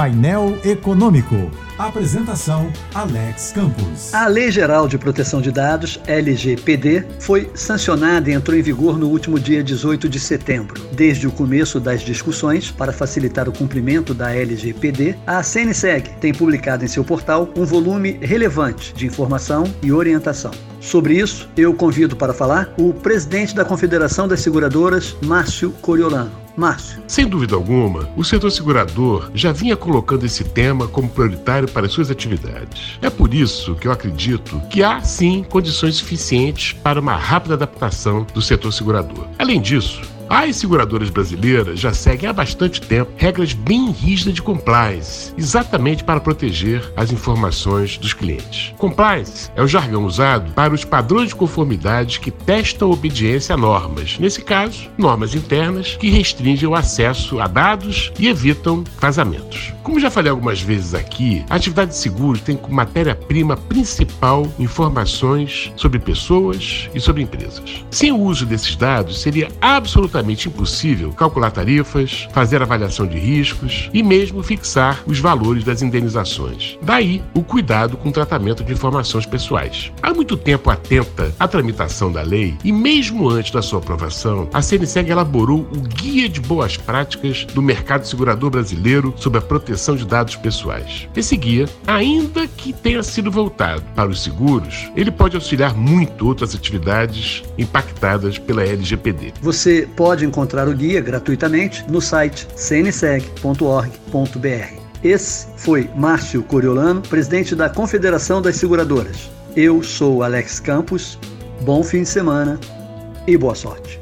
Painel Econômico. Apresentação Alex Campos. A Lei Geral de Proteção de Dados, LGPD, foi sancionada e entrou em vigor no último dia 18 de setembro. Desde o começo das discussões para facilitar o cumprimento da LGPD, a CNSEG tem publicado em seu portal um volume relevante de informação e orientação. Sobre isso, eu convido para falar o presidente da Confederação das Seguradoras, Márcio Coriolano. Márcio. Sem dúvida alguma, o setor segurador já vinha colocando esse tema como prioritário para suas atividades. É por isso que eu acredito que há sim condições suficientes para uma rápida adaptação do setor segurador. Além disso, as seguradoras brasileiras já seguem há bastante tempo regras bem rígidas de compliance, exatamente para proteger as informações dos clientes. Compliance é o jargão usado para os padrões de conformidade que testam a obediência a normas, nesse caso, normas internas que restringem o acesso a dados e evitam vazamentos. Como já falei algumas vezes aqui, a atividade de seguros tem como matéria-prima principal informações sobre pessoas e sobre empresas. Sem o uso desses dados, seria absolutamente impossível calcular tarifas, fazer avaliação de riscos e mesmo fixar os valores das indenizações. Daí o cuidado com o tratamento de informações pessoais. Há muito tempo atenta à tramitação da lei e mesmo antes da sua aprovação, a CNSEG elaborou o Guia de Boas Práticas do Mercado Segurador Brasileiro sobre a proteção de dados pessoais. Esse guia, ainda que tenha sido voltado para os seguros, ele pode auxiliar muito outras atividades impactadas pela LGPD. Você pode pode encontrar o guia gratuitamente no site cnseg.org.br. Esse foi Márcio Coriolano, presidente da Confederação das Seguradoras. Eu sou Alex Campos. Bom fim de semana e boa sorte.